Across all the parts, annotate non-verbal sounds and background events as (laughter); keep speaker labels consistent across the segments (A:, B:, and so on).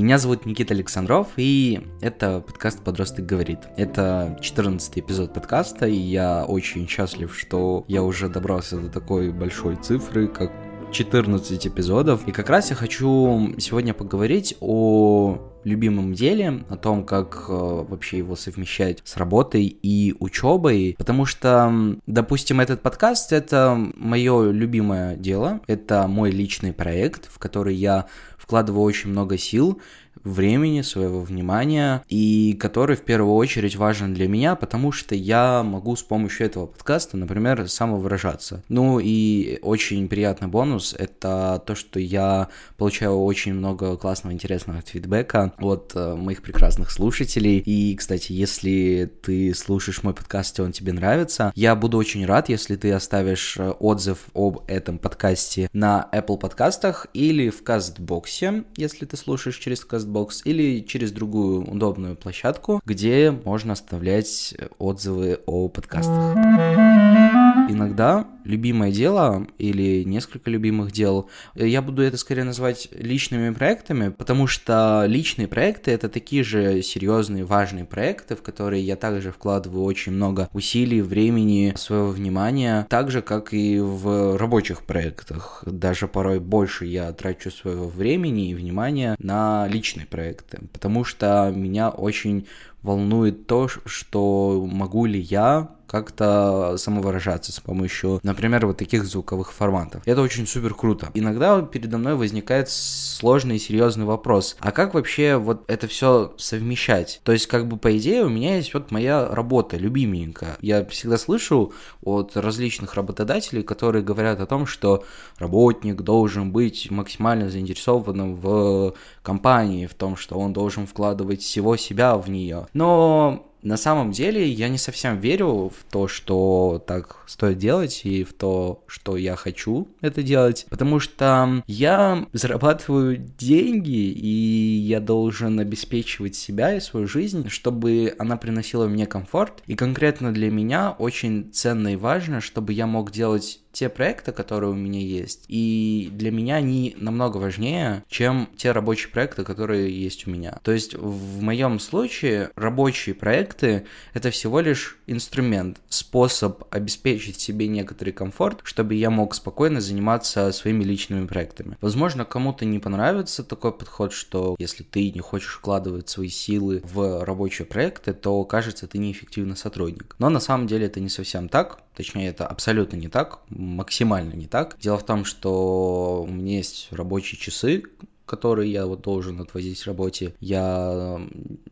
A: Меня зовут Никита Александров, и это подкаст «Подросток говорит». Это 14 эпизод подкаста, и я очень счастлив, что я уже добрался до такой большой цифры, как 14 эпизодов. И как раз я хочу сегодня поговорить о любимом деле, о том, как э, вообще его совмещать с работой и учебой, потому что, допустим, этот подкаст это мое любимое дело, это мой личный проект, в который я вкладываю очень много сил, времени, своего внимания, и который в первую очередь важен для меня, потому что я могу с помощью этого подкаста, например, самовыражаться. Ну и очень приятный бонус — это то, что я получаю очень много классного, интересного фидбэка от э, моих прекрасных слушателей. И, кстати, если ты слушаешь мой подкаст, и он тебе нравится, я буду очень рад, если ты оставишь э, отзыв об этом подкасте на Apple подкастах или в Кастбоксе, если ты слушаешь через Кастбокс CastBox или через другую удобную площадку, где можно оставлять отзывы о подкастах. Иногда любимое дело или несколько любимых дел, я буду это скорее называть личными проектами, потому что личные проекты это такие же серьезные, важные проекты, в которые я также вкладываю очень много усилий, времени, своего внимания, так же, как и в рабочих проектах. Даже порой больше я трачу своего времени и внимания на личные проекты, потому что меня очень волнует то, что могу ли я как-то самовыражаться с помощью, например, вот таких звуковых форматов. Это очень супер круто. Иногда передо мной возникает сложный и серьезный вопрос, а как вообще вот это все совмещать? То есть, как бы по идее, у меня есть вот моя работа, любименькая. Я всегда слышу от различных работодателей, которые говорят о том, что работник должен быть максимально заинтересованным в компании, в том, что он должен вкладывать всего себя в нее. Но на самом деле я не совсем верю в то, что так стоит делать и в то, что я хочу это делать, потому что я зарабатываю деньги и я должен обеспечивать себя и свою жизнь, чтобы она приносила мне комфорт. И конкретно для меня очень ценно и важно, чтобы я мог делать те проекты, которые у меня есть, и для меня они намного важнее, чем те рабочие проекты, которые есть у меня. То есть в моем случае рабочие проекты это всего лишь инструмент, способ обеспечить себе некоторый комфорт, чтобы я мог спокойно заниматься своими личными проектами. Возможно, кому-то не понравится такой подход, что если ты не хочешь вкладывать свои силы в рабочие проекты, то кажется, ты неэффективный сотрудник. Но на самом деле это не совсем так, точнее это абсолютно не так, максимально не так. Дело в том, что у меня есть рабочие часы, которые я вот должен отвозить работе. Я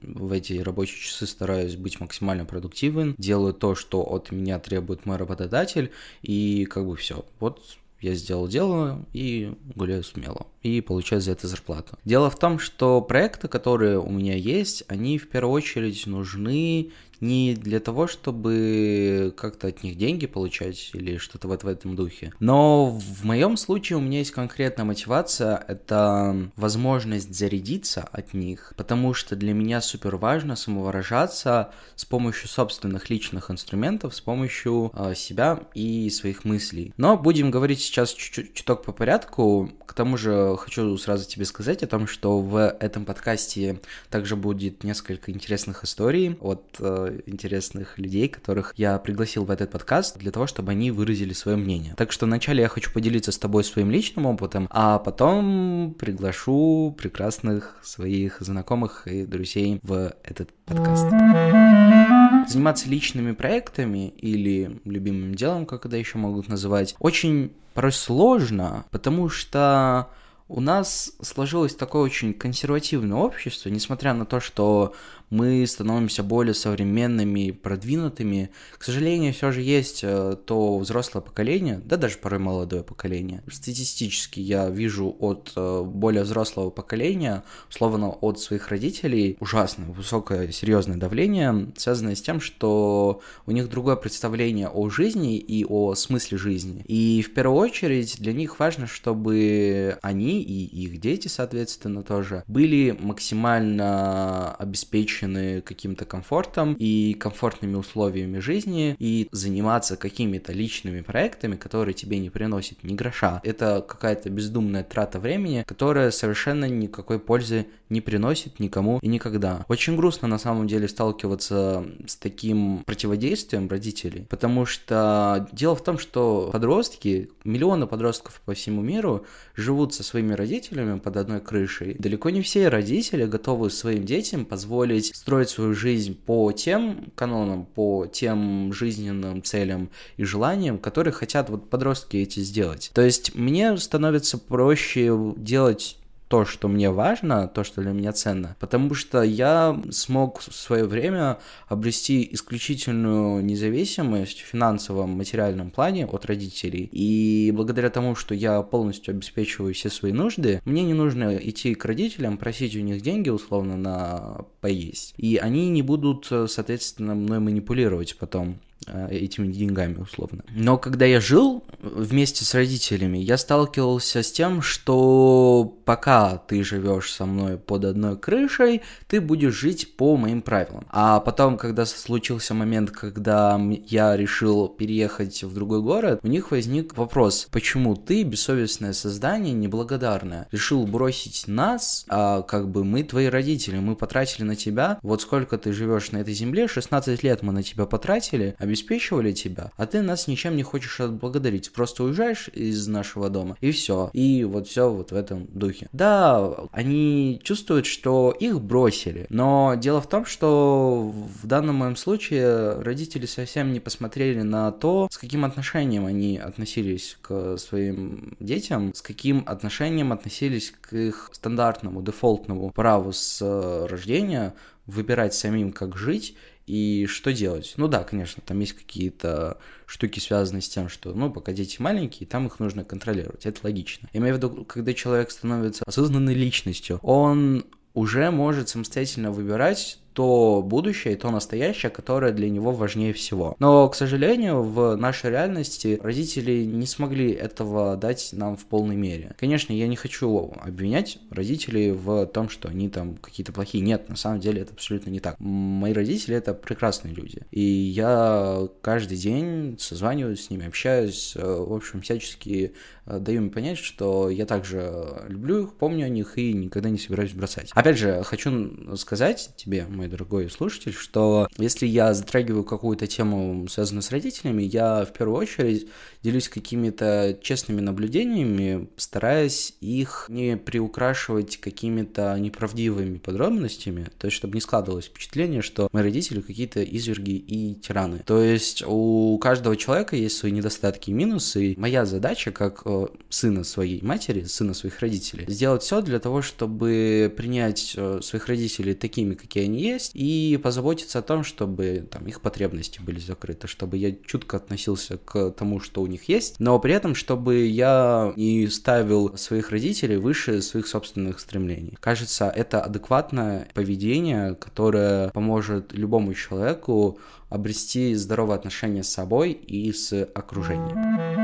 A: в эти рабочие часы стараюсь быть максимально продуктивен, делаю то, что от меня требует мой работодатель, и как бы все. Вот я сделал дело и гуляю смело. И получаю за это зарплату. Дело в том, что проекты, которые у меня есть, они в первую очередь нужны не для того, чтобы как-то от них деньги получать или что-то вот в этом духе. Но в моем случае у меня есть конкретная мотивация, это возможность зарядиться от них, потому что для меня супер важно самовыражаться с помощью собственных личных инструментов, с помощью э, себя и своих мыслей. Но будем говорить сейчас чуток по порядку. К тому же хочу сразу тебе сказать о том, что в этом подкасте также будет несколько интересных историй от э, интересных людей, которых я пригласил в этот подкаст для того, чтобы они выразили свое мнение. Так что вначале я хочу поделиться с тобой своим личным опытом, а потом приглашу прекрасных своих знакомых и друзей в этот подкаст. Заниматься личными проектами или любимым делом, как это еще могут называть, очень порой сложно, потому что у нас сложилось такое очень консервативное общество, несмотря на то, что мы становимся более современными, продвинутыми. К сожалению, все же есть э, то взрослое поколение, да даже порой молодое поколение. Статистически я вижу от э, более взрослого поколения, условно от своих родителей, ужасно высокое серьезное давление, связанное с тем, что у них другое представление о жизни и о смысле жизни. И в первую очередь для них важно, чтобы они и их дети, соответственно, тоже были максимально обеспечены каким-то комфортом и комфортными условиями жизни и заниматься какими-то личными проектами, которые тебе не приносят ни гроша. Это какая-то бездумная трата времени, которая совершенно никакой пользы не приносит никому и никогда. Очень грустно на самом деле сталкиваться с таким противодействием родителей, потому что дело в том, что подростки, миллионы подростков по всему миру живут со своими родителями под одной крышей. Далеко не все родители готовы своим детям позволить строить свою жизнь по тем канонам, по тем жизненным целям и желаниям, которые хотят вот подростки эти сделать. То есть мне становится проще делать то, что мне важно, то, что для меня ценно, потому что я смог в свое время обрести исключительную независимость в финансовом, материальном плане от родителей. И благодаря тому, что я полностью обеспечиваю все свои нужды, мне не нужно идти к родителям, просить у них деньги условно на поесть. И они не будут, соответственно, мной манипулировать потом. Э, этими деньгами условно. Но когда я жил вместе с родителями, я сталкивался с тем, что пока ты живешь со мной под одной крышей, ты будешь жить по моим правилам. А потом, когда случился момент, когда я решил переехать в другой город, у них возник вопрос, почему ты, бессовестное создание, неблагодарное, решил бросить нас, а как бы мы твои родители, мы потратили на тебя, вот сколько ты живешь на этой земле, 16 лет мы на тебя потратили, а обеспечивали тебя, а ты нас ничем не хочешь отблагодарить. Просто уезжаешь из нашего дома, и все. И вот все вот в этом духе. Да, они чувствуют, что их бросили, но дело в том, что в данном моем случае родители совсем не посмотрели на то, с каким отношением они относились к своим детям, с каким отношением относились к их стандартному, дефолтному праву с рождения выбирать самим, как жить, и что делать? Ну да, конечно, там есть какие-то штуки, связанные с тем, что, ну, пока дети маленькие, там их нужно контролировать, это логично. Я имею в виду, когда человек становится осознанной личностью, он уже может самостоятельно выбирать то будущее и то настоящее, которое для него важнее всего. Но, к сожалению, в нашей реальности родители не смогли этого дать нам в полной мере. Конечно, я не хочу обвинять родителей в том, что они там какие-то плохие. Нет, на самом деле это абсолютно не так. Мои родители это прекрасные люди. И я каждый день созваниваюсь с ними, общаюсь, э, в общем, всячески даю им понять, что я также люблю их, помню о них и никогда не собираюсь бросать. Опять же, хочу сказать тебе, мой дорогой слушатель, что если я затрагиваю какую-то тему, связанную с родителями, я в первую очередь делюсь какими-то честными наблюдениями, стараясь их не приукрашивать какими-то неправдивыми подробностями, то есть чтобы не складывалось впечатление, что мои родители какие-то изверги и тираны. То есть у каждого человека есть свои недостатки и минусы, и моя задача как сына своей матери, сына своих родителей, сделать все для того, чтобы принять э, своих родителей такими, какие они есть, и позаботиться о том, чтобы там их потребности были закрыты, чтобы я чутко относился к тому, что у них есть, но при этом, чтобы я не ставил своих родителей выше своих собственных стремлений. Кажется, это адекватное поведение, которое поможет любому человеку обрести здоровые отношения с собой и с окружением.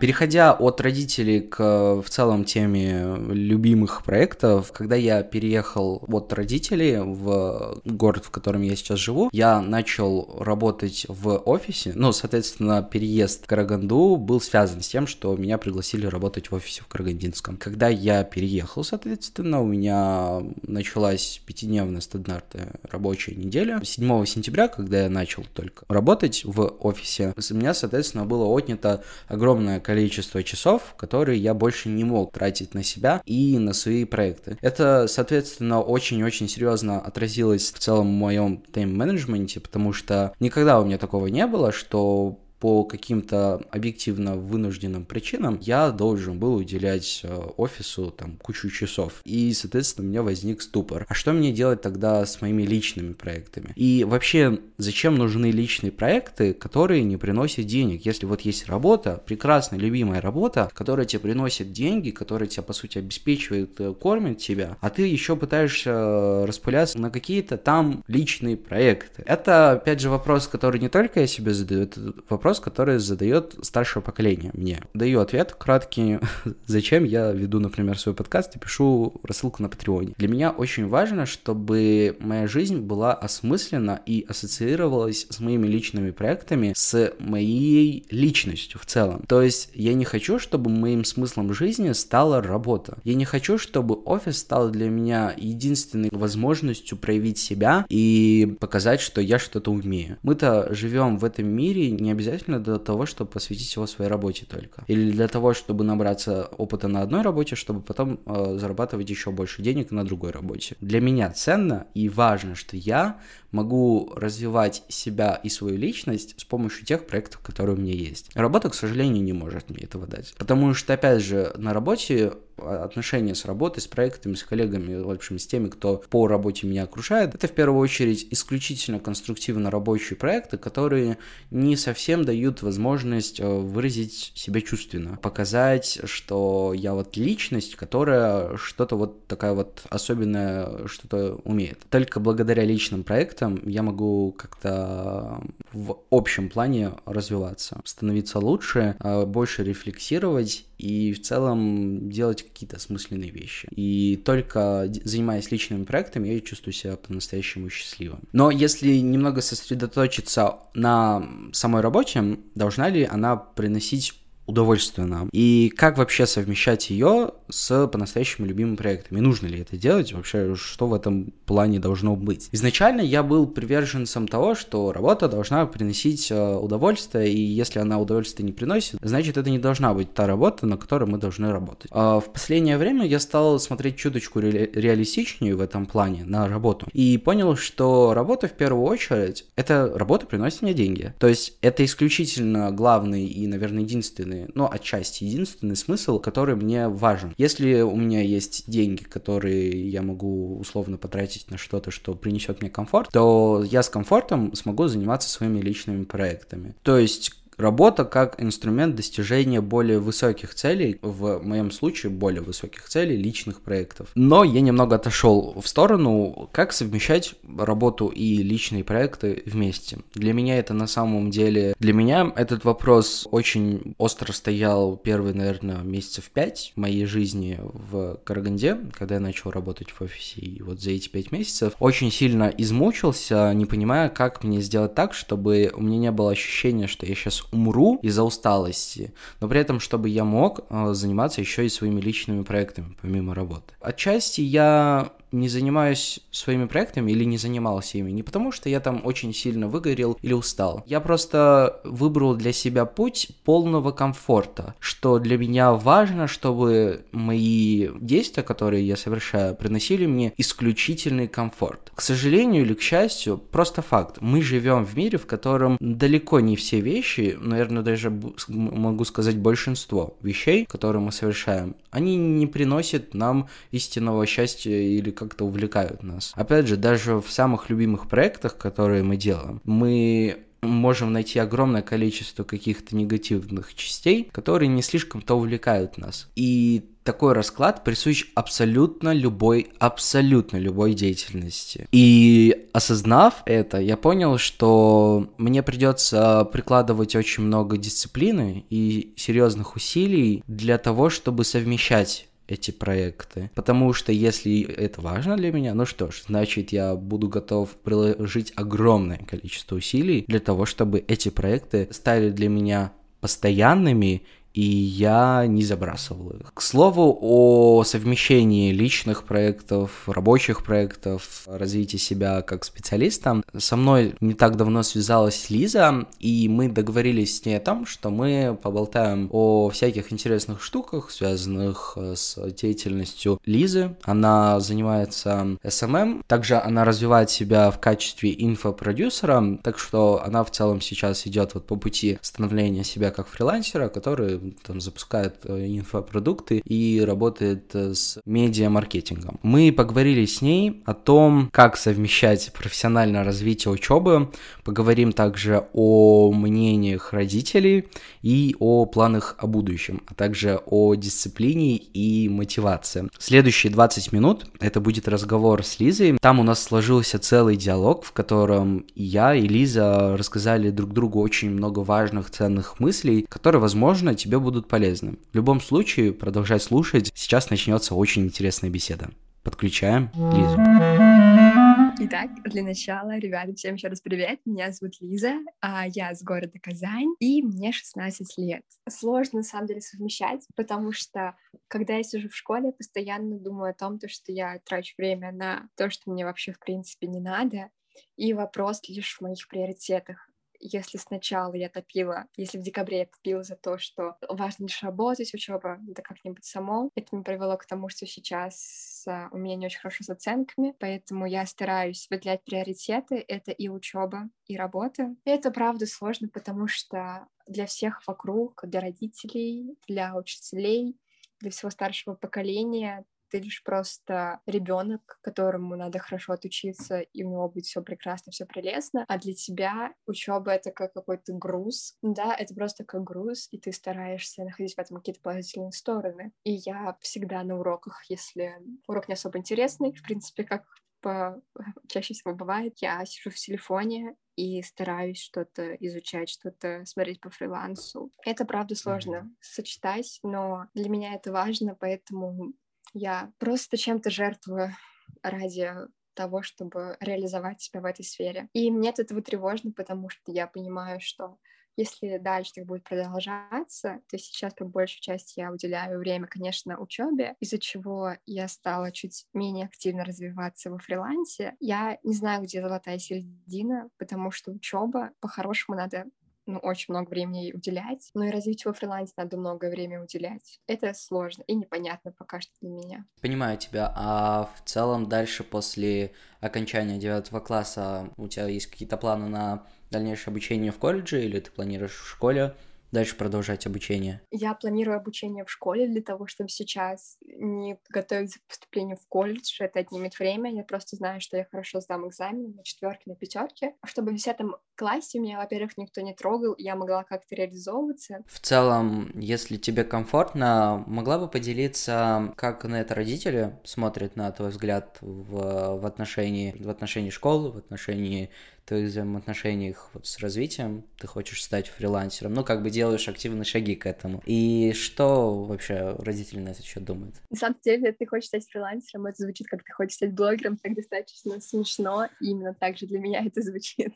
A: Переходя от родителей к в целом теме любимых проектов, когда я переехал от родителей в город, в котором я сейчас живу, я начал работать в офисе. Ну, соответственно, переезд в Караганду был связан с тем, что меня пригласили работать в офисе в Карагандинском. Когда я переехал, соответственно, у меня началась пятидневная стандартная рабочая неделя. 7 сентября, когда я начал только работать в офисе, у меня, соответственно, было отнято огромное количество часов, которые я больше не мог тратить на себя и на свои проекты. Это, соответственно, очень-очень серьезно отразилось в целом в моем тайм-менеджменте, потому что никогда у меня такого не было, что по каким-то объективно вынужденным причинам я должен был уделять э, офису там кучу часов. И, соответственно, у меня возник ступор. А что мне делать тогда с моими личными проектами? И вообще, зачем нужны личные проекты, которые не приносят денег? Если вот есть работа, прекрасная, любимая работа, которая тебе приносит деньги, которая тебя, по сути, обеспечивает, э, кормит тебя, а ты еще пытаешься распыляться на какие-то там личные проекты. Это, опять же, вопрос, который не только я себе задаю, это вопрос, вопрос, который задает старшее поколение мне. Даю ответ краткий, (laughs) зачем я веду, например, свой подкаст и пишу рассылку на Патреоне. Для меня очень важно, чтобы моя жизнь была осмыслена и ассоциировалась с моими личными проектами, с моей личностью в целом. То есть я не хочу, чтобы моим смыслом жизни стала работа. Я не хочу, чтобы офис стал для меня единственной возможностью проявить себя и показать, что я что-то умею. Мы-то живем в этом мире не обязательно для того, чтобы посвятить его своей работе только. Или для того, чтобы набраться опыта на одной работе, чтобы потом э, зарабатывать еще больше денег на другой работе. Для меня ценно и важно, что я могу развивать себя и свою личность с помощью тех проектов, которые у меня есть. Работа, к сожалению, не может мне этого дать. Потому что, опять же, на работе отношения с работой, с проектами, с коллегами, в общем, с теми, кто по работе меня окружает, это в первую очередь исключительно конструктивно рабочие проекты, которые не совсем дают возможность э, выразить себя чувственно, показать, что я вот личность, которая что-то вот такая вот особенная, что-то умеет. Только благодаря личным проектам я могу как-то в общем плане развиваться, становиться лучше, э, больше рефлексировать и в целом делать какие-то осмысленные вещи. И только занимаясь личными проектами, я чувствую себя по-настоящему счастливым. Но если немного сосредоточиться на самой работе, должна ли она приносить удовольствие нам. И как вообще совмещать ее с по-настоящему любимыми проектами? Нужно ли это делать? Вообще, что в этом плане должно быть? Изначально я был приверженцем того, что работа должна приносить э, удовольствие, и если она удовольствие не приносит, значит, это не должна быть та работа, на которой мы должны работать. А в последнее время я стал смотреть чуточку ре- реалистичнее в этом плане на работу, и понял, что работа в первую очередь, это работа приносит мне деньги. То есть это исключительно главный и, наверное, единственный единственный, ну, отчасти единственный смысл, который мне важен. Если у меня есть деньги, которые я могу условно потратить на что-то, что принесет мне комфорт, то я с комфортом смогу заниматься своими личными проектами. То есть Работа как инструмент достижения более высоких целей, в моем случае более высоких целей, личных проектов. Но я немного отошел в сторону, как совмещать работу и личные проекты вместе. Для меня это на самом деле... Для меня этот вопрос очень остро стоял первые, наверное, месяцев пять моей жизни в Караганде, когда я начал работать в офисе. И вот за эти пять месяцев очень сильно измучился, не понимая, как мне сделать так, чтобы у меня не было ощущения, что я сейчас умру из-за усталости, но при этом, чтобы я мог э, заниматься еще и своими личными проектами, помимо работы. Отчасти я не занимаюсь своими проектами или не занимался ими не потому, что я там очень сильно выгорел или устал. Я просто выбрал для себя путь полного комфорта, что для меня важно, чтобы мои действия, которые я совершаю, приносили мне исключительный комфорт. К сожалению или к счастью, просто факт. Мы живем в мире, в котором далеко не все вещи, наверное, даже могу сказать большинство вещей, которые мы совершаем, они не приносят нам истинного счастья или как-то увлекают нас. Опять же, даже в самых любимых проектах, которые мы делаем, мы можем найти огромное количество каких-то негативных частей, которые не слишком-то увлекают нас. И такой расклад присущ абсолютно любой, абсолютно любой деятельности. И осознав это, я понял, что мне придется прикладывать очень много дисциплины и серьезных усилий для того, чтобы совмещать эти проекты. Потому что если это важно для меня, ну что ж, значит я буду готов приложить огромное количество усилий для того, чтобы эти проекты стали для меня постоянными и я не забрасывал их. К слову о совмещении личных проектов, рабочих проектов, развитии себя как специалиста, со мной не так давно связалась Лиза, и мы договорились с ней о том, что мы поболтаем о всяких интересных штуках, связанных э, с деятельностью Лизы. Она занимается SMM, также она развивает себя в качестве инфопродюсера, так что она в целом сейчас идет вот по пути становления себя как фрилансера, который там запускает э, инфопродукты и работает э, с медиа-маркетингом. Мы поговорили с ней о том, как совмещать профессиональное развитие учебы, поговорим также о мнениях родителей и о планах о будущем, а также о дисциплине и мотивации. Следующие 20 минут это будет разговор с Лизой. Там у нас сложился целый диалог, в котором я, и Лиза рассказали друг другу очень много важных, ценных мыслей, которые, возможно, тебе будут полезны. В любом случае, продолжай слушать. Сейчас начнется очень интересная беседа. Подключаем Лизу.
B: Итак, для начала, ребята, всем еще раз привет. Меня зовут Лиза, а я с города Казань, и мне 16 лет. Сложно, на самом деле, совмещать, потому что, когда я сижу в школе, я постоянно думаю о том, что я трачу время на то, что мне вообще, в принципе, не надо, и вопрос лишь в моих приоритетах если сначала я топила, если в декабре я топила за то, что важно лишь работать, учеба, да как-нибудь само, это me привело к тому, что сейчас а, у меня не очень хорошо с оценками, поэтому я стараюсь выделять приоритеты, это и учеба, и работа. И это правда сложно, потому что для всех вокруг, для родителей, для учителей, для всего старшего поколения ты лишь просто ребенок, которому надо хорошо отучиться, и у него будет все прекрасно, все прелестно, а для тебя учеба это как какой-то груз, да, это просто как груз, и ты стараешься находить в этом какие-то положительные стороны. И я всегда на уроках, если урок не особо интересный, в принципе, как по... (laughs) чаще всего бывает, я сижу в телефоне и стараюсь что-то изучать, что-то смотреть по фрилансу. Это, правда, сложно mm-hmm. сочетать, но для меня это важно, поэтому я просто чем-то жертвую ради того, чтобы реализовать себя в этой сфере. И мне от этого тревожно, потому что я понимаю, что если дальше так будет продолжаться, то сейчас по большей части я уделяю время, конечно, учебе, из-за чего я стала чуть менее активно развиваться во фрилансе. Я не знаю, где золотая середина, потому что учеба по-хорошему надо ну, очень много времени ей уделять. Ну и развитию во фрилансе надо много времени уделять. Это сложно и непонятно пока что для меня.
A: Понимаю тебя. А в целом дальше после окончания девятого класса у тебя есть какие-то планы на дальнейшее обучение в колледже или ты планируешь в школе дальше продолжать обучение?
B: Я планирую обучение в школе для того, чтобы сейчас не готовиться к поступлению в колледж. Это отнимет время. Я просто знаю, что я хорошо сдам экзамен на четверке, на пятерке. Чтобы в десятом классе меня, во-первых, никто не трогал, я могла как-то реализовываться.
A: В целом, если тебе комфортно, могла бы поделиться, как на это родители смотрят, на твой взгляд, в, в отношении в отношении школы, в отношении твоих взаимоотношениях вот с развитием, ты хочешь стать фрилансером, ну, как бы делаешь активные шаги к этому. И что вообще родители на этот счет думают?
B: На самом деле, ты хочешь стать фрилансером, это звучит как ты хочешь стать блогером, так достаточно смешно, и именно так же для меня (laughs) это звучит.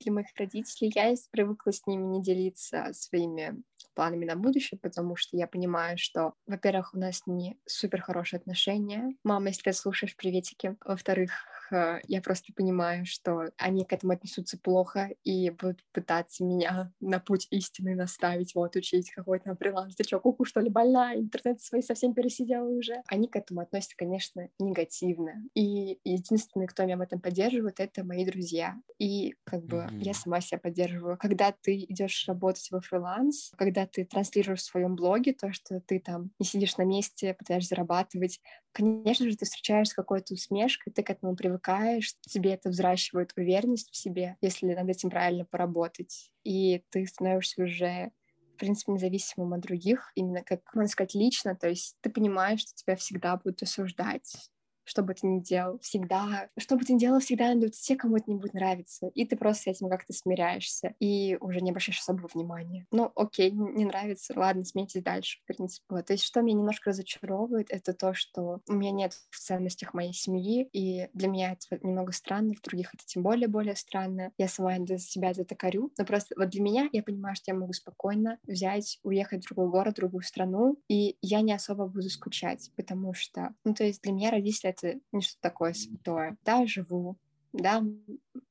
B: Для моих родителей я привыкла с ними не делиться своими планами на будущее, потому что я понимаю, что, во-первых, у нас не супер хорошие отношения. Мама, если ты слушаешь, приветики. Во-вторых, я просто понимаю, что они к этому отнесутся плохо и будут пытаться меня на путь истины наставить, вот, учить какой-то на фриланс. Ты что, куку, что ли, больная? Интернет свой совсем пересидела уже. Они к этому относятся, конечно, негативно. И единственный, кто меня в этом поддерживает, это мои друзья. И как бы mm-hmm. я сама себя поддерживаю. Когда ты идешь работать во фриланс, когда ты транслируешь в своем блоге то, что ты там не сидишь на месте, пытаешься зарабатывать, конечно же, ты встречаешься с какой-то усмешкой, ты к этому привыкаешь, тебе это взращивает уверенность в себе, если над этим правильно поработать. И ты становишься уже в принципе, независимым от других, именно как, можно сказать, лично, то есть ты понимаешь, что тебя всегда будут осуждать, что бы ты ни делал, всегда, что бы ты ни делал, всегда найдутся те, кому это будет нравиться, и ты просто с этим как-то смиряешься, и уже не обращаешь особого внимания. Ну, окей, не нравится, ладно, смейтесь дальше, в принципе. Вот. То есть, что меня немножко разочаровывает, это то, что у меня нет в ценностях моей семьи, и для меня это немного странно, в других это тем более более странно. Я сама для себя это корю, но просто вот для меня я понимаю, что я могу спокойно взять, уехать в другой город, в другую страну, и я не особо буду скучать, потому что, ну, то есть для меня родители это не что такое святое. Да, живу, да,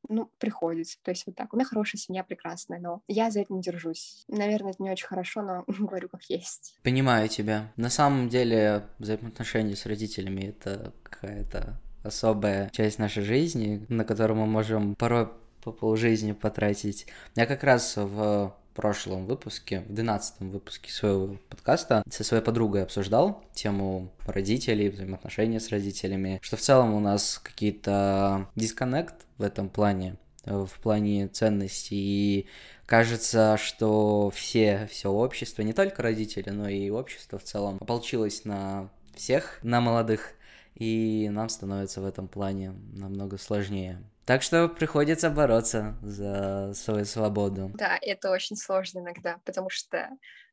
B: ну, приходится. То есть вот так. У меня хорошая семья, прекрасная, но я за это не держусь. Наверное, это не очень хорошо, но (laughs) говорю как есть.
A: Понимаю тебя. На самом деле, взаимоотношения с родителями — это какая-то особая часть нашей жизни, на которую мы можем порой по полжизни потратить. Я как раз в прошлом выпуске, в 12 выпуске своего подкаста со своей подругой обсуждал тему родителей, взаимоотношения с родителями, что в целом у нас какие-то дисконнект в этом плане, в плане ценностей, и кажется, что все, все общество, не только родители, но и общество в целом ополчилось на всех, на молодых, и нам становится в этом плане намного сложнее. Так что приходится бороться за свою свободу.
B: Да, это очень сложно иногда, потому что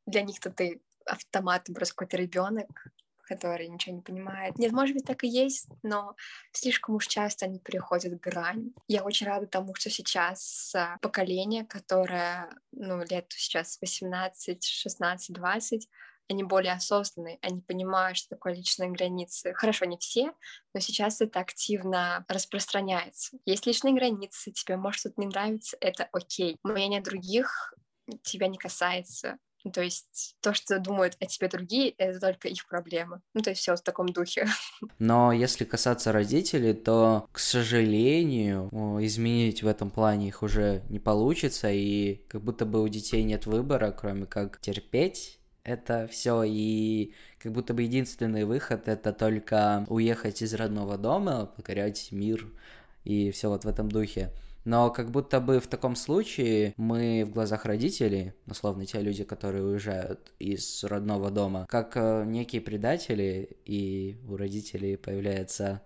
B: для них-то ты автоматом просто какой-то ребенок, который ничего не понимает. Нет, может быть, так и есть, но слишком уж часто они переходят грань. Я очень рада тому, что сейчас а, поколение, которое, ну, лет сейчас 18, 16, 20, они более осознанные, они понимают, что такое личные границы. Хорошо, не все, но сейчас это активно распространяется. Есть личные границы, тебе может что-то не нравится, это окей. Мнение других тебя не касается. Ну, то есть то, что думают о тебе другие, это только их проблема. Ну, то есть все в таком духе. (laughs)
A: Но если касаться родителей, то, к сожалению, изменить в этом плане их уже не получится, и как будто бы у детей нет выбора, кроме как терпеть это все, и как будто бы единственный выход это только уехать из родного дома, покорять мир и все вот в этом духе. Но как будто бы в таком случае мы в глазах родителей, условно те люди, которые уезжают из родного дома, как э, некие предатели, и у родителей появляется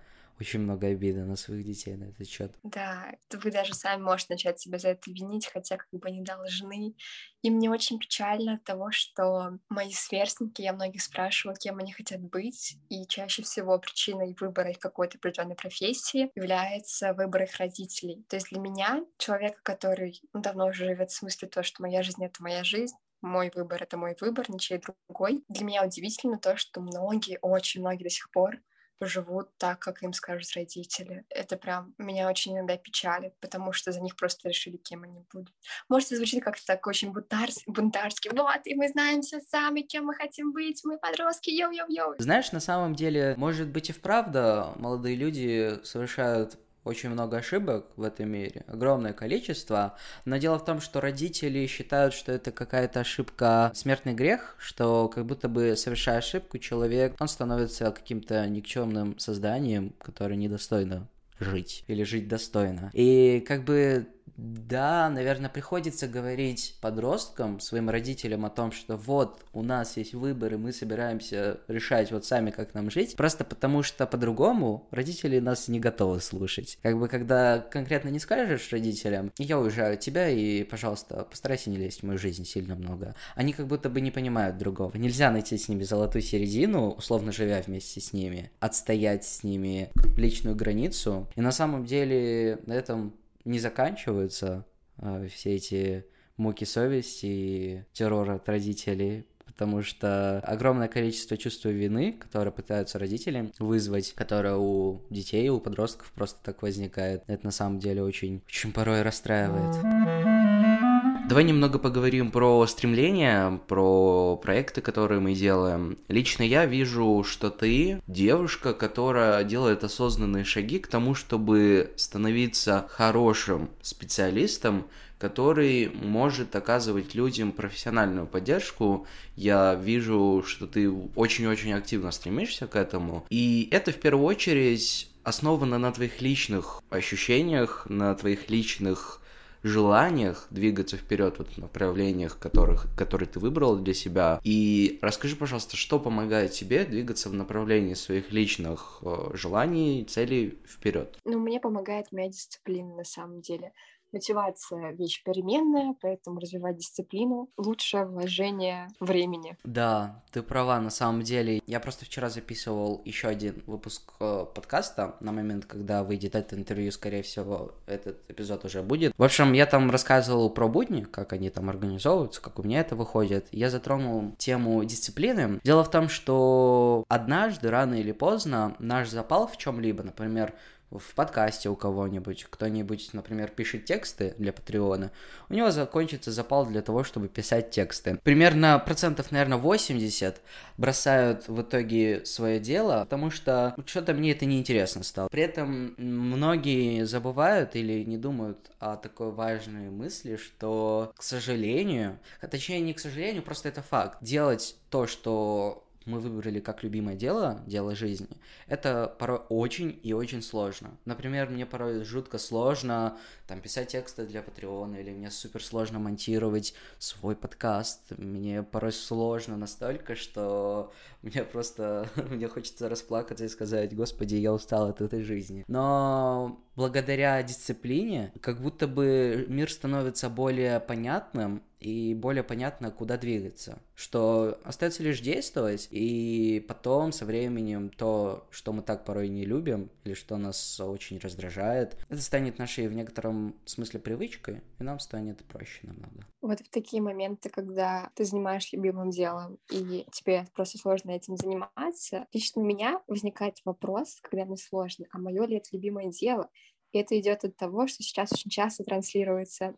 A: очень много обиды на своих детей на этот счет.
B: Да, вы даже сами можете начать себя за это винить, хотя как бы не должны. И мне очень печально от того, что мои сверстники, я многих спрашиваю, кем они хотят быть, и чаще всего причиной выбора их какой-то определенной профессии является выбор их родителей. То есть для меня, человека, который ну, давно уже живет в смысле то, что моя жизнь — это моя жизнь, мой выбор — это мой выбор, ничей другой. Для меня удивительно то, что многие, очень многие до сих пор живут так, как им скажут родители. Это прям меня очень иногда печалит, потому что за них просто решили, кем они будут. Может, это звучит как-то так очень бунтарс, бунтарски. Вот, и мы знаем все сами, кем мы хотим быть, мы подростки, йоу-йоу-йоу.
A: Знаешь, на самом деле, может быть и вправду молодые люди совершают очень много ошибок в этом мире, огромное количество, но дело в том, что родители считают, что это какая-то ошибка, смертный грех, что как будто бы совершая ошибку, человек, он становится каким-то никчемным созданием, которое недостойно жить или жить достойно. И как бы да, наверное, приходится говорить подросткам, своим родителям о том, что вот, у нас есть выбор, и мы собираемся решать вот сами, как нам жить, просто потому что по-другому родители нас не готовы слушать. Как бы, когда конкретно не скажешь родителям, я уезжаю от тебя, и, пожалуйста, постарайся не лезть в мою жизнь сильно много. Они как будто бы не понимают другого. Нельзя найти с ними золотую середину, условно живя вместе с ними, отстоять с ними личную границу. И на самом деле на этом не заканчиваются э, все эти муки совести и террор от родителей, потому что огромное количество чувства вины, которое пытаются родители вызвать, которое у детей, у подростков просто так возникает, это на самом деле очень, очень порой расстраивает. Давай немного поговорим про стремления, про проекты, которые мы делаем. Лично я вижу, что ты девушка, которая делает осознанные шаги к тому, чтобы становиться хорошим специалистом, который может оказывать людям профессиональную поддержку. Я вижу, что ты очень-очень активно стремишься к этому. И это в первую очередь основано на твоих личных ощущениях, на твоих личных желаниях двигаться вперед вот направлениях, которых, которые ты выбрал для себя. И расскажи, пожалуйста, что помогает тебе двигаться в направлении своих личных э, желаний, целей вперед?
B: Ну, мне помогает моя дисциплина на самом деле. Мотивация — вещь переменная, поэтому развивать дисциплину — лучшее вложение времени.
A: Да, ты права, на самом деле. Я просто вчера записывал еще один выпуск э, подкаста на момент, когда выйдет это интервью, скорее всего, этот эпизод уже будет. В общем, я там рассказывал про будни, как они там организовываются, как у меня это выходит. Я затронул тему дисциплины. Дело в том, что однажды, рано или поздно, наш запал в чем-либо, например, в подкасте у кого-нибудь, кто-нибудь, например, пишет тексты для Патреона, у него закончится запал для того, чтобы писать тексты. Примерно процентов, наверное, 80 бросают в итоге свое дело, потому что что-то мне это неинтересно стало. При этом многие забывают или не думают о такой важной мысли, что, к сожалению, точнее не к сожалению, просто это факт, делать то, что мы выбрали как любимое дело, дело жизни, это порой очень и очень сложно. Например, мне порой жутко сложно там писать тексты для Патреона, или мне супер сложно монтировать свой подкаст. Мне порой сложно настолько, что мне просто, (laughs) мне хочется расплакаться и сказать, господи, я устал от этой жизни. Но благодаря дисциплине, как будто бы мир становится более понятным, и более понятно, куда двигаться. Что остается лишь действовать, и потом со временем то, что мы так порой не любим, или что нас очень раздражает, это станет нашей в некотором смысле привычкой, и нам станет проще намного.
B: Вот в такие моменты, когда ты занимаешь любимым делом, и тебе просто сложно этим заниматься, лично у меня возникает вопрос, когда мне сложно, а мое ли это любимое дело? И это идет от того, что сейчас очень часто транслируется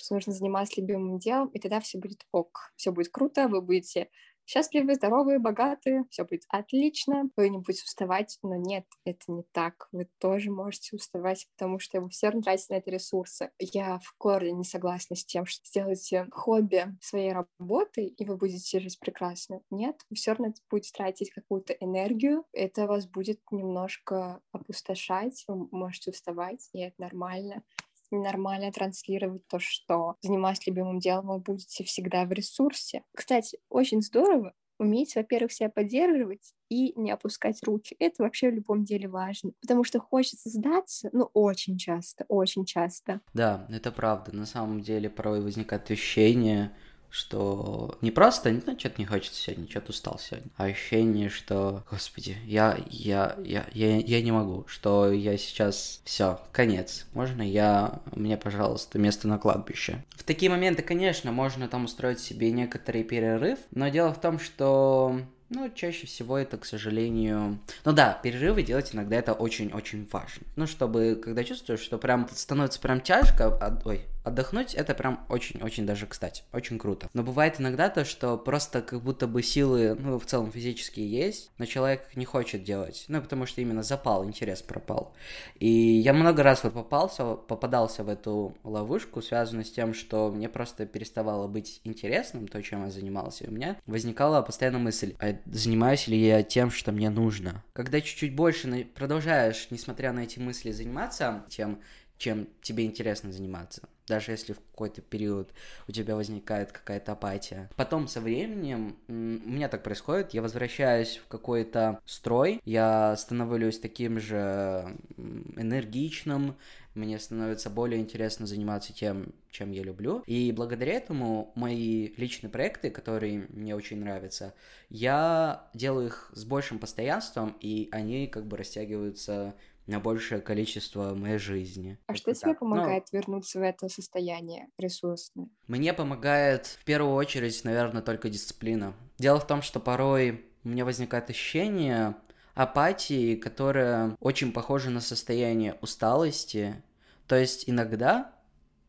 B: что нужно заниматься любимым делом, и тогда все будет ок, все будет круто, вы будете счастливы, здоровые, богатые, все будет отлично, вы не будете уставать, но нет, это не так. Вы тоже можете уставать, потому что вы все равно тратите на это ресурсы. Я в корне не согласна с тем, что сделаете хобби своей работой, и вы будете жить прекрасно. Нет, вы все равно будете тратить какую-то энергию, это вас будет немножко опустошать, вы можете уставать, и это нормально нормально транслировать то, что занимаясь любимым делом, вы будете всегда в ресурсе. Кстати, очень здорово уметь, во-первых, себя поддерживать и не опускать руки. Это вообще в любом деле важно, потому что хочется сдаться, ну, очень часто, очень часто.
A: Да, это правда. На самом деле порой возникает ощущение, что не просто, ну, что-то не хочется сегодня, что-то устал сегодня, а ощущение, что, господи, я, я, я, я, я не могу, что я сейчас, все, конец, можно я, мне, пожалуйста, место на кладбище. В такие моменты, конечно, можно там устроить себе некоторый перерыв, но дело в том, что ну, чаще всего это, к сожалению... Ну да, перерывы делать иногда это очень-очень важно. Ну, чтобы, когда чувствуешь, что прям становится прям тяжко, от... ой, отдохнуть, это прям очень-очень даже кстати, очень круто. Но бывает иногда то, что просто как будто бы силы, ну, в целом физические есть, но человек не хочет делать, ну, потому что именно запал, интерес пропал. И я много раз вот попался, попадался в эту ловушку, связанную с тем, что мне просто переставало быть интересным то, чем я занимался, и у меня возникала постоянно мысль, а занимаюсь ли я тем, что мне нужно. Когда чуть-чуть больше продолжаешь, несмотря на эти мысли, заниматься тем, чем тебе интересно заниматься, даже если в какой-то период у тебя возникает какая-то апатия. Потом со временем, у меня так происходит, я возвращаюсь в какой-то строй, я становлюсь таким же энергичным, мне становится более интересно заниматься тем, чем я люблю. И благодаря этому мои личные проекты, которые мне очень нравятся, я делаю их с большим постоянством, и они как бы растягиваются на большее количество моей жизни.
B: А что тебе помогает Но... вернуться в это состояние ресурсное?
A: Мне помогает в первую очередь, наверное, только дисциплина. Дело в том, что порой у меня возникает ощущение, апатии, которая очень похожа на состояние усталости. То есть иногда,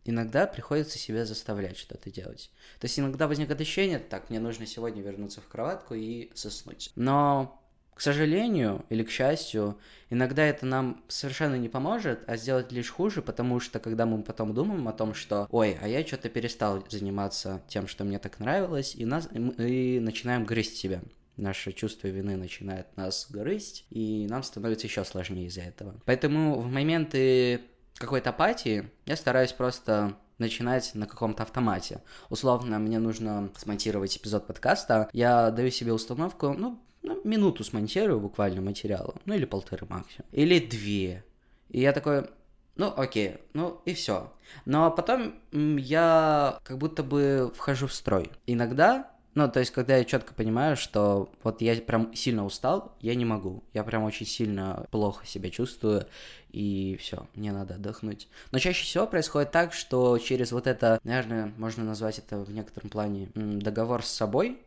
A: иногда приходится себя заставлять что-то делать. То есть иногда возникает ощущение, так, мне нужно сегодня вернуться в кроватку и заснуть. Но к сожалению или к счастью, иногда это нам совершенно не поможет, а сделать лишь хуже, потому что когда мы потом думаем о том, что «Ой, а я что-то перестал заниматься тем, что мне так нравилось», и, нас, и начинаем грызть себя наше чувство вины начинает нас грызть, и нам становится еще сложнее из-за этого. Поэтому в моменты какой-то апатии я стараюсь просто начинать на каком-то автомате. Условно, мне нужно смонтировать эпизод подкаста, я даю себе установку, ну, ну минуту смонтирую буквально материала, ну или полторы максимум, или две. И я такой, ну, окей, ну и все. Но потом я как будто бы вхожу в строй. Иногда ну, то есть, когда я четко понимаю, что вот я прям сильно устал, я не могу. Я прям очень сильно плохо себя чувствую, и все, мне надо отдохнуть. Но чаще всего происходит так, что через вот это, наверное, можно назвать это в некотором плане договор с собой,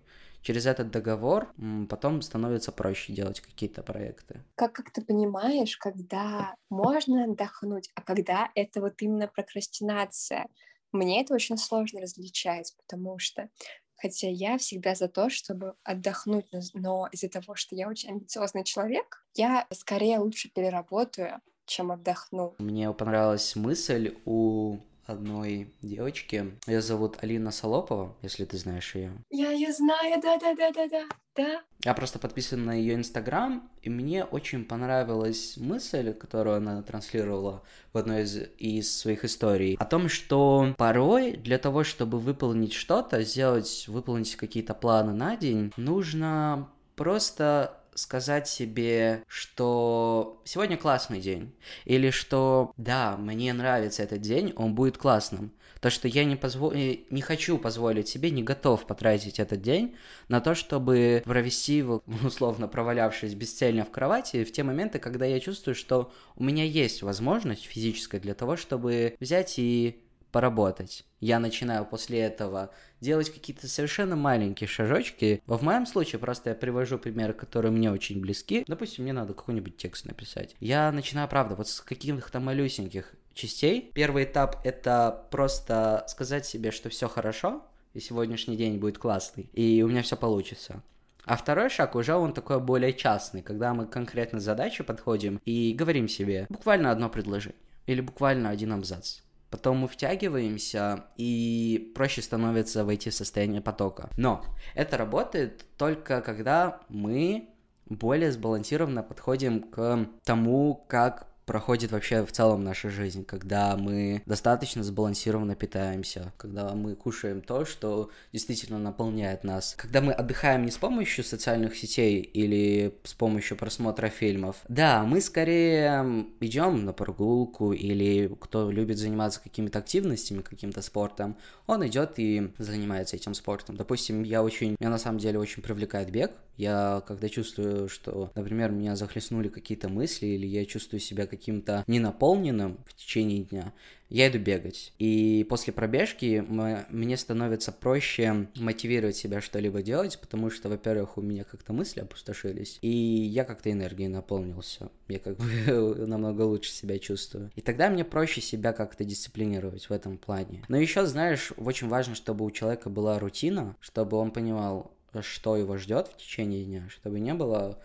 A: через этот договор потом становится проще делать какие-то проекты.
B: Как, как ты понимаешь, когда можно отдохнуть, а когда это вот именно прокрастинация? Мне это очень сложно различать, потому что Хотя я всегда за то, чтобы отдохнуть, но из-за того, что я очень амбициозный человек, я скорее лучше переработаю, чем отдохну.
A: Мне понравилась мысль у одной девочки. Ее зовут Алина Солопова, если ты знаешь ее.
B: Я ее знаю, да-да-да-да-да. Да.
A: Я просто подписан на ее инстаграм, и мне очень понравилась мысль, которую она транслировала в одной из, из своих историй, о том, что порой для того, чтобы выполнить что-то, сделать, выполнить какие-то планы на день, нужно просто сказать себе, что сегодня классный день, или что да, мне нравится этот день, он будет классным. То, что я не, позво... Э, не хочу позволить себе, не готов потратить этот день на то, чтобы провести его, (laughs) условно провалявшись бесцельно в кровати, в те моменты, когда я чувствую, что у меня есть возможность физическая для того, чтобы взять и поработать. Я начинаю после этого делать какие-то совершенно маленькие шажочки. В моем случае просто я привожу примеры, которые мне очень близки. Допустим, мне надо какой-нибудь текст написать. Я начинаю, правда, вот с каких-то малюсеньких частей. Первый этап — это просто сказать себе, что все хорошо, и сегодняшний день будет классный, и у меня все получится. А второй шаг уже он такой более частный, когда мы конкретно к задаче подходим и говорим себе буквально одно предложение или буквально один абзац. Потом мы втягиваемся, и проще становится войти в состояние потока. Но это работает только когда мы более сбалансированно подходим к тому, как проходит вообще в целом наша жизнь, когда мы достаточно сбалансированно питаемся, когда мы кушаем то, что действительно наполняет нас, когда мы отдыхаем не с помощью социальных сетей или с помощью просмотра фильмов. Да, мы скорее идем на прогулку или кто любит заниматься какими-то активностями, каким-то спортом, он идет и занимается этим спортом. Допустим, я очень, меня на самом деле очень привлекает бег, я когда чувствую, что, например, меня захлестнули какие-то мысли, или я чувствую себя каким-то ненаполненным в течение дня, я иду бегать. И после пробежки мне становится проще мотивировать себя что-либо делать, потому что, во-первых, у меня как-то мысли опустошились, и я как-то энергией наполнился. Я как бы (laughs) намного лучше себя чувствую. И тогда мне проще себя как-то дисциплинировать в этом плане. Но еще, знаешь, очень важно, чтобы у человека была рутина, чтобы он понимал, что его ждет в течение дня, чтобы не было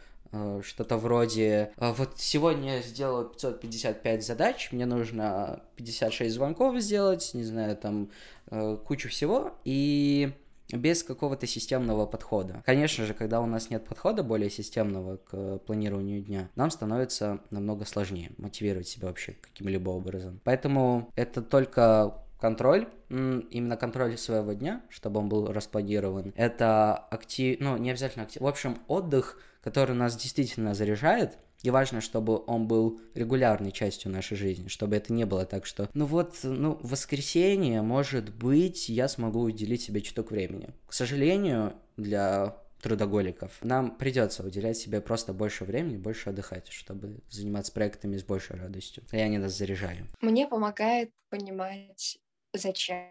A: что-то вроде «А вот сегодня я сделал 555 задач, мне нужно 56 звонков сделать, не знаю, там э, кучу всего, и без какого-то системного подхода. Конечно же, когда у нас нет подхода более системного к планированию дня, нам становится намного сложнее мотивировать себя вообще каким-либо образом. Поэтому это только контроль, именно контроль своего дня, чтобы он был распланирован. Это актив, ну, не обязательно актив, в общем, отдых, который нас действительно заряжает, и важно, чтобы он был регулярной частью нашей жизни, чтобы это не было так, что, ну вот, ну, в воскресенье, может быть, я смогу уделить себе чуток времени. К сожалению, для трудоголиков. Нам придется уделять себе просто больше времени, больше отдыхать, чтобы заниматься проектами с большей радостью. И они нас заряжали.
B: Мне помогает понимать зачем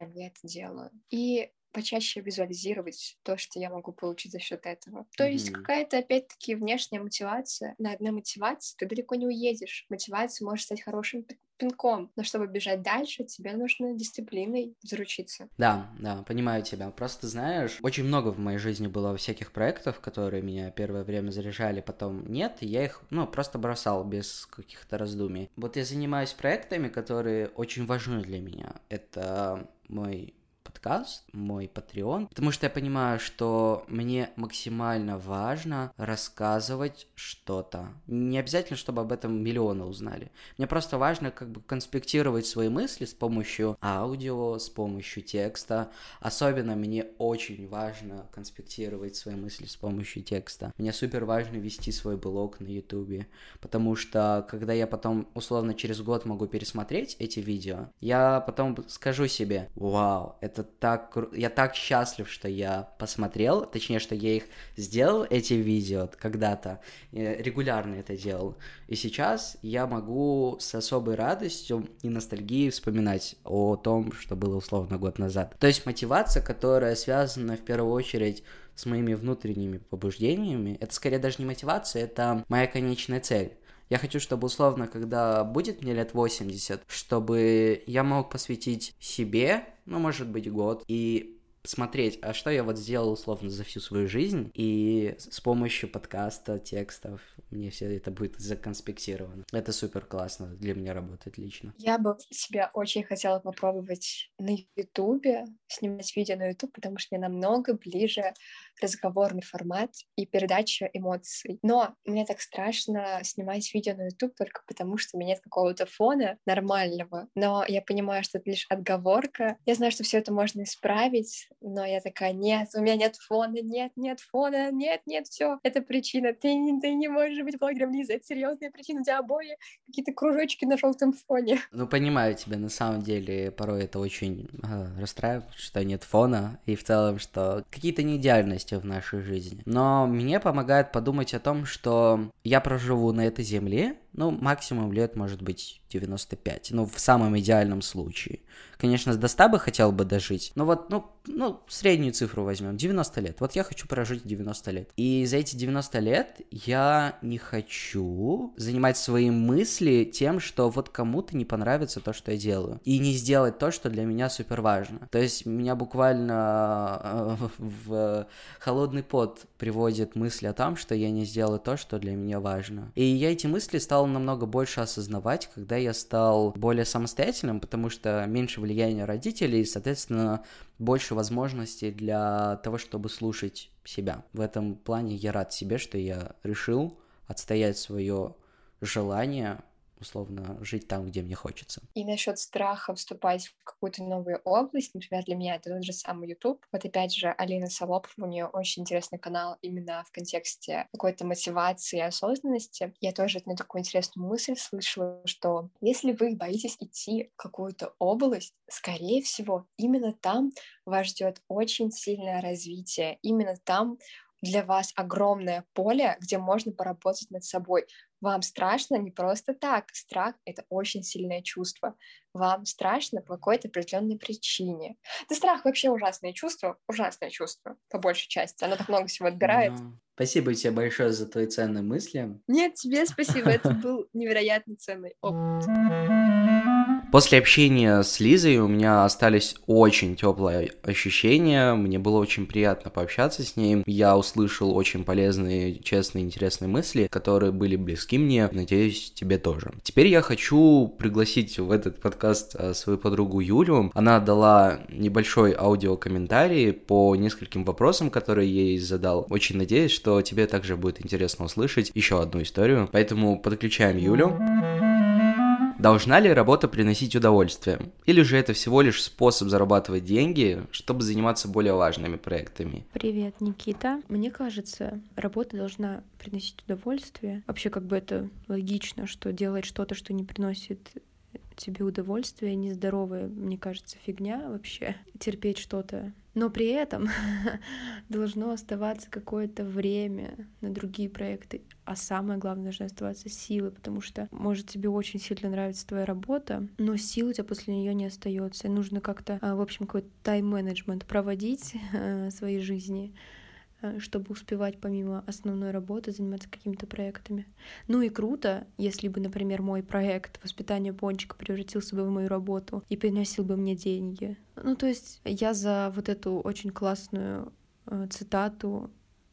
B: я это делаю. И почаще визуализировать то, что я могу получить за счет этого. То mm-hmm. есть какая-то, опять-таки, внешняя мотивация. На одной мотивации ты далеко не уедешь. Мотивация может стать хорошим пинком, но чтобы бежать дальше, тебе нужно дисциплиной заручиться.
A: Да, да, понимаю тебя. Просто знаешь, очень много в моей жизни было всяких проектов, которые меня первое время заряжали, потом нет, и я их, ну, просто бросал без каких-то раздумий. Вот я занимаюсь проектами, которые очень важны для меня. Это мой подкаст, мой Patreon, потому что я понимаю, что мне максимально важно рассказывать что-то. Не обязательно, чтобы об этом миллионы узнали. Мне просто важно как бы конспектировать свои мысли с помощью аудио, с помощью текста. Особенно мне очень важно конспектировать свои мысли с помощью текста. Мне супер важно вести свой блог на ютубе, потому что когда я потом условно через год могу пересмотреть эти видео, я потом скажу себе, вау, это так я так счастлив, что я посмотрел, точнее, что я их сделал, эти видео, когда-то, регулярно это делал. И сейчас я могу с особой радостью и ностальгией вспоминать о том, что было условно год назад. То есть мотивация, которая связана в первую очередь с моими внутренними побуждениями. Это скорее даже не мотивация, это моя конечная цель. Я хочу, чтобы условно, когда будет мне лет 80, чтобы я мог посвятить себе, ну, может быть, год, и смотреть, а что я вот сделал условно за всю свою жизнь, и с помощью подкаста, текстов, мне все это будет законспектировано. Это супер классно, для меня работает лично.
B: Я бы себя очень хотела попробовать на Ютубе, снимать видео на Ютуб, потому что мне намного ближе разговорный формат и передача эмоций. Но мне так страшно снимать видео на YouTube только потому, что у меня нет какого-то фона нормального. Но я понимаю, что это лишь отговорка. Я знаю, что все это можно исправить, но я такая, нет, у меня нет фона, нет, нет фона, нет, нет, все, это причина. Ты, ты не можешь быть блогером, Лиза, это серьезная причина. У тебя обои какие-то кружочки на желтом фоне.
A: Ну, понимаю тебя, на самом деле, порой это очень э, расстраивает, что нет фона, и в целом, что какие-то неидеальности в нашей жизни. Но мне помогает подумать о том, что я проживу на этой земле, ну, максимум лет, может быть, 95. Ну, в самом идеальном случае. Конечно, с до 100 бы хотел бы дожить. Но вот, ну, ну, среднюю цифру возьмем. 90 лет. Вот я хочу прожить 90 лет. И за эти 90 лет я не хочу занимать свои мысли тем, что вот кому-то не понравится то, что я делаю. И не сделать то, что для меня супер важно. То есть меня буквально э, (laughs) в холодный пот приводит мысли о том, что я не сделаю то, что для меня важно. И я эти мысли стал намного больше осознавать, когда я стал более самостоятельным, потому что меньше влияния родителей, и, соответственно, больше возможностей для того, чтобы слушать себя. В этом плане я рад себе, что я решил отстоять свое желание условно жить там, где мне хочется.
B: И насчет страха вступать в какую-то новую область, например, для меня это тот же самый YouTube. Вот опять же, Алина Солопова, у нее очень интересный канал именно в контексте какой-то мотивации и осознанности. Я тоже на такую интересную мысль слышала, что если вы боитесь идти в какую-то область, скорее всего, именно там вас ждет очень сильное развитие. Именно там для вас огромное поле, где можно поработать над собой. Вам страшно не просто так. Страх — это очень сильное чувство. Вам страшно по какой-то определенной причине. Да страх вообще ужасное чувство, ужасное чувство, по большей части. Оно так много всего отбирает.
A: Ну, спасибо тебе большое за твои ценные мысли.
B: Нет, тебе спасибо. Это был невероятно ценный опыт.
A: После общения с Лизой у меня остались очень теплые ощущения. Мне было очень приятно пообщаться с ней. Я услышал очень полезные, честные, интересные мысли, которые были близки мне. Надеюсь, тебе тоже. Теперь я хочу пригласить в этот подкаст а, свою подругу Юлю. Она дала небольшой аудиокомментарий по нескольким вопросам, которые я ей задал. Очень надеюсь, что тебе также будет интересно услышать еще одну историю. Поэтому подключаем Юлю. Должна ли работа приносить удовольствие? Или же это всего лишь способ зарабатывать деньги, чтобы заниматься более важными проектами?
C: Привет, Никита. Мне кажется, работа должна приносить удовольствие. Вообще, как бы это логично, что делать что-то, что не приносит тебе удовольствие, нездоровая, мне кажется, фигня вообще, терпеть что-то. Но при этом (laughs) должно оставаться какое-то время на другие проекты. А самое главное, должны оставаться силы, потому что, может, тебе очень сильно нравится твоя работа, но сил у тебя после нее не остается. Нужно как-то, а, в общем, какой-то тайм-менеджмент проводить (laughs) в своей жизни Э, чтобы успевать помимо основной работы заниматься какими-то проектами. Ну и круто, если бы, например, мой проект воспитания пончика превратился бы в мою работу и приносил бы мне деньги. Ну то есть я за вот эту очень классную э, цитату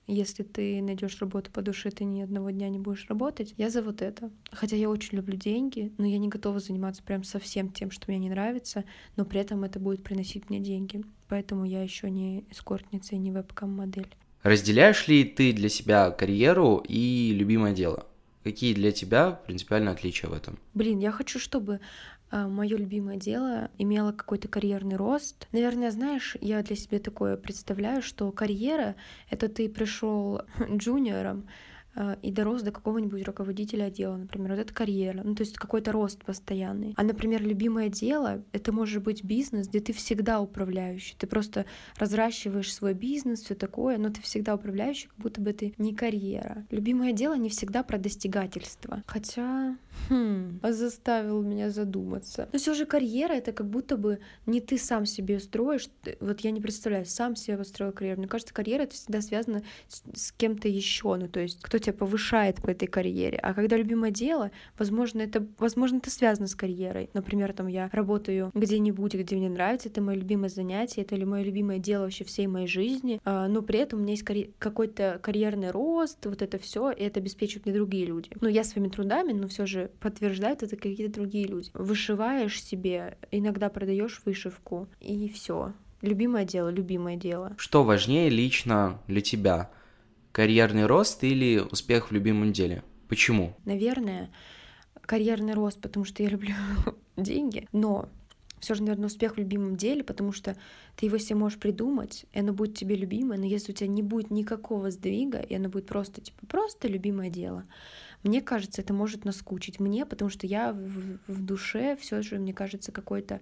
C: если ты найдешь работу по душе, ты ни одного дня не будешь работать. Я за вот это. Хотя я очень люблю деньги, но я не готова заниматься прям совсем тем, что мне не нравится, но при этом это будет приносить мне деньги. Поэтому я еще не эскортница и не вебкам-модель.
A: Разделяешь ли ты для себя карьеру и любимое дело? Какие для тебя принципиальные отличия в этом?
C: Блин, я хочу, чтобы а, мое любимое дело имело какой-то карьерный рост. Наверное, знаешь, я для себя такое представляю, что карьера — это ты пришел (laughs) джуниором, и дорос до какого-нибудь руководителя отдела, например, вот это карьера, ну то есть какой-то рост постоянный. А, например, любимое дело — это может быть бизнес, где ты всегда управляющий, ты просто разращиваешь свой бизнес, все такое, но ты всегда управляющий, как будто бы ты не карьера. Любимое дело не всегда про достигательство. Хотя, хм, заставил меня задуматься. Но все же карьера — это как будто бы не ты сам себе строишь. Вот я не представляю, сам себе построил карьеру. Мне кажется, карьера — это всегда связано с, с кем-то еще, ну то есть кто тебя повышает по этой карьере. А когда любимое дело, возможно, это, возможно, это связано с карьерой. Например, там я работаю где-нибудь, где мне нравится, это мое любимое занятие, это ли мое любимое дело вообще всей моей жизни, а, но при этом у меня есть карь... какой-то карьерный рост, вот это все, и это обеспечивают мне другие люди. Ну, я своими трудами, но все же подтверждают это какие-то другие люди. Вышиваешь себе, иногда продаешь вышивку, и все. Любимое дело, любимое дело.
A: Что важнее лично для тебя? Карьерный рост или успех в любимом деле? Почему?
C: Наверное, карьерный рост, потому что я люблю (laughs) деньги, но все же, наверное, успех в любимом деле, потому что ты его себе можешь придумать, и оно будет тебе любимое, но если у тебя не будет никакого сдвига, и оно будет просто, типа, просто любимое дело, мне кажется, это может наскучить мне, потому что я в, в душе все же, мне кажется, какой-то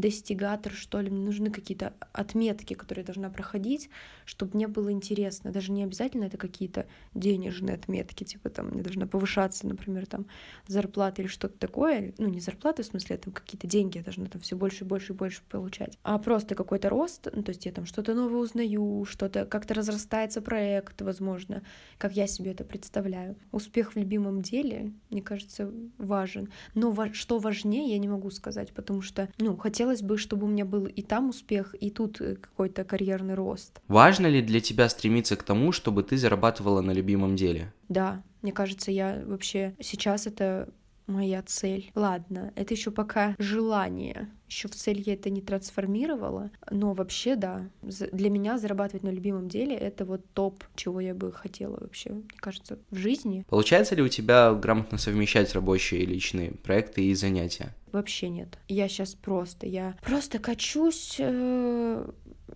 C: достигатор, что ли, мне нужны какие-то отметки, которые я должна проходить, чтобы мне было интересно. Даже не обязательно это какие-то денежные отметки, типа там мне должна повышаться, например, там зарплата или что-то такое. Ну, не зарплата, в смысле, там какие-то деньги я должна там все больше и больше и больше получать. А просто какой-то рост, ну, то есть я там что-то новое узнаю, что-то как-то разрастается проект, возможно, как я себе это представляю. Успех в любимом деле, мне кажется, важен. Но что важнее, я не могу сказать, потому что, ну, хотела хотелось бы, чтобы у меня был и там успех, и тут э, какой-то карьерный рост.
A: Важно ли для тебя стремиться к тому, чтобы ты зарабатывала на любимом деле?
C: Да, мне кажется, я вообще сейчас это моя цель. Ладно, это еще пока желание. Еще в цель я это не трансформировала, но вообще да. Для меня зарабатывать на любимом деле это вот топ, чего я бы хотела вообще, мне кажется, в жизни.
A: Получается ли у тебя грамотно совмещать рабочие и личные проекты и занятия?
C: Вообще нет. Я сейчас просто, я просто качусь э,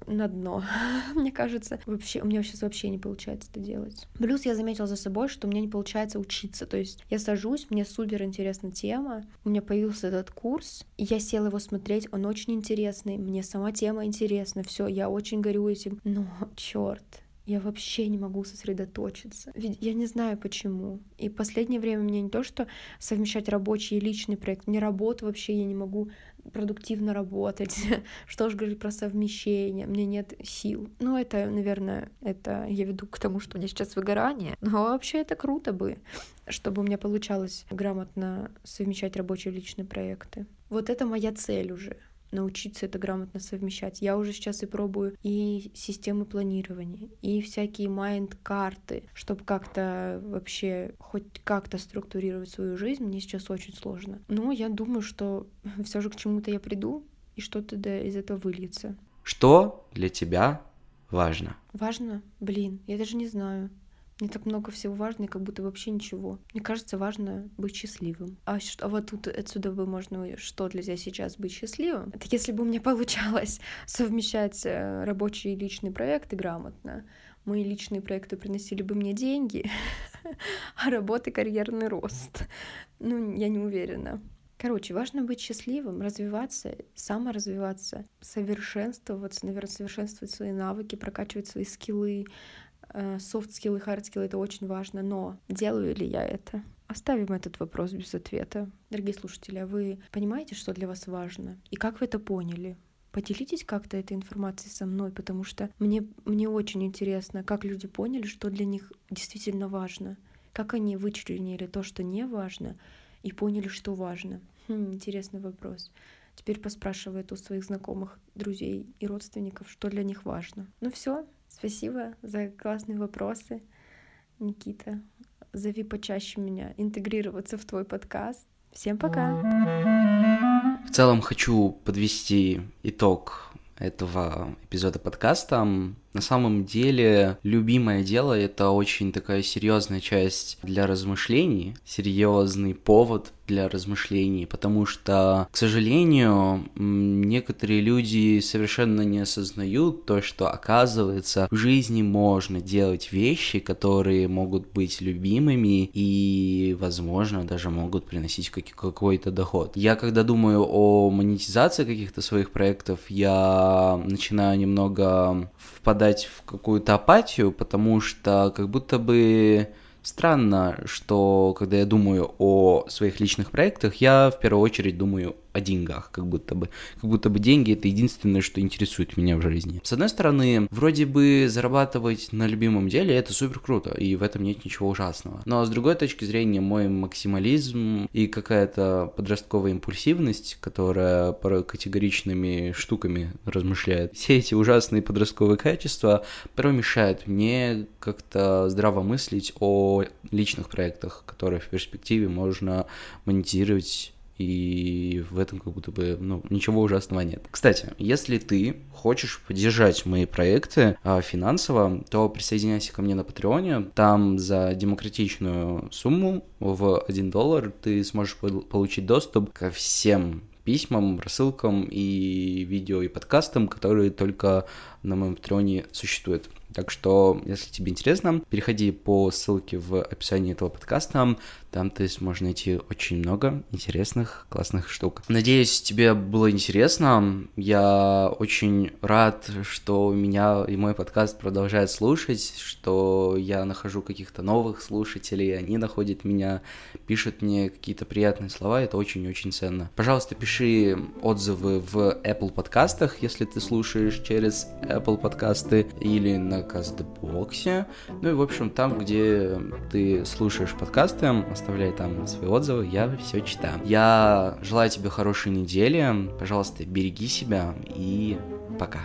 C: на дно. (laughs) мне кажется, вообще у меня сейчас вообще не получается это делать. Плюс я заметила за собой, что у меня не получается учиться. То есть я сажусь, мне супер интересна тема, у меня появился этот курс, я села его смотреть, он очень интересный, мне сама тема интересна, все, я очень горю этим. Но черт, я вообще не могу сосредоточиться. Ведь я не знаю почему. И последнее время мне не то, что совмещать рабочий и личный проект, мне работу вообще я не могу продуктивно работать. (laughs) что ж говорить про совмещение, мне нет сил. Ну, это, наверное, это я веду к тому, что у меня сейчас выгорание. Но вообще это круто бы, чтобы у меня получалось грамотно совмещать рабочие и личные проекты. Вот это моя цель уже научиться это грамотно совмещать. Я уже сейчас и пробую и системы планирования, и всякие майнд-карты, чтобы как-то вообще хоть как-то структурировать свою жизнь. Мне сейчас очень сложно. Но я думаю, что (laughs) все же к чему-то я приду, и что-то да, из этого выльется.
A: Что для тебя важно?
C: Важно? Блин, я даже не знаю. Не так много всего важно, и как будто вообще ничего. Мне кажется, важно быть счастливым. А, а вот тут отсюда бы можно, что тебя сейчас быть счастливым? Это если бы у меня (laughs) получалось совмещать э, рабочие и личные проекты грамотно, мои личные проекты приносили бы мне деньги, (laughs) а работы карьерный рост. Ну, я не уверена. Короче, важно быть счастливым, развиваться, саморазвиваться, совершенствоваться, наверное, совершенствовать свои навыки, прокачивать свои скиллы, софт-скиллы, хард-скиллы — это очень важно, но делаю ли я это? Оставим этот вопрос без ответа. Дорогие слушатели, а вы понимаете, что для вас важно? И как вы это поняли? Поделитесь как-то этой информацией со мной, потому что мне, мне очень интересно, как люди поняли, что для них действительно важно. Как они вычленили то, что не важно, и поняли, что важно. Хм, интересный вопрос. Теперь поспрашиваю это у своих знакомых, друзей и родственников, что для них важно. Ну все, Спасибо за классные вопросы, Никита. Зови почаще меня интегрироваться в твой подкаст. Всем пока.
A: В целом хочу подвести итог этого эпизода подкаста. На самом деле, любимое дело — это очень такая серьезная часть для размышлений, серьезный повод для размышлений, потому что, к сожалению, некоторые люди совершенно не осознают то, что, оказывается, в жизни можно делать вещи, которые могут быть любимыми и, возможно, даже могут приносить какой-то доход. Я, когда думаю о монетизации каких-то своих проектов, я начинаю немного впадать в какую-то апатию, потому что как будто бы странно, что когда я думаю о своих личных проектах, я в первую очередь думаю о деньгах, как будто бы. Как будто бы деньги это единственное, что интересует меня в жизни. С одной стороны, вроде бы зарабатывать на любимом деле это супер круто, и в этом нет ничего ужасного. Но с другой точки зрения, мой максимализм и какая-то подростковая импульсивность, которая порой категоричными штуками размышляет, (laughs) все эти ужасные подростковые качества порой мешают мне как-то здраво мыслить о личных проектах, которые в перспективе можно монетизировать и в этом как будто бы, ну, ничего ужасного нет. Кстати, если ты хочешь поддержать мои проекты а, финансово, то присоединяйся ко мне на Патреоне. Там за демократичную сумму в 1 доллар ты сможешь получить доступ ко всем письмам, рассылкам и видео и подкастам, которые только на моем патреоне существуют. Так что, если тебе интересно, переходи по ссылке в описании этого подкаста. Там ты сможешь найти очень много интересных, классных штук. Надеюсь, тебе было интересно. Я очень рад, что меня и мой подкаст продолжают слушать, что я нахожу каких-то новых слушателей, они находят меня, пишут мне какие-то приятные слова. Это очень-очень ценно. Пожалуйста, пиши отзывы в Apple подкастах, если ты слушаешь через Apple подкасты или на Кастбоксе. Ну и, в общем, там, где ты слушаешь подкасты, оставляй там свои отзывы, я все читаю. Я желаю тебе хорошей недели, пожалуйста, береги себя и пока.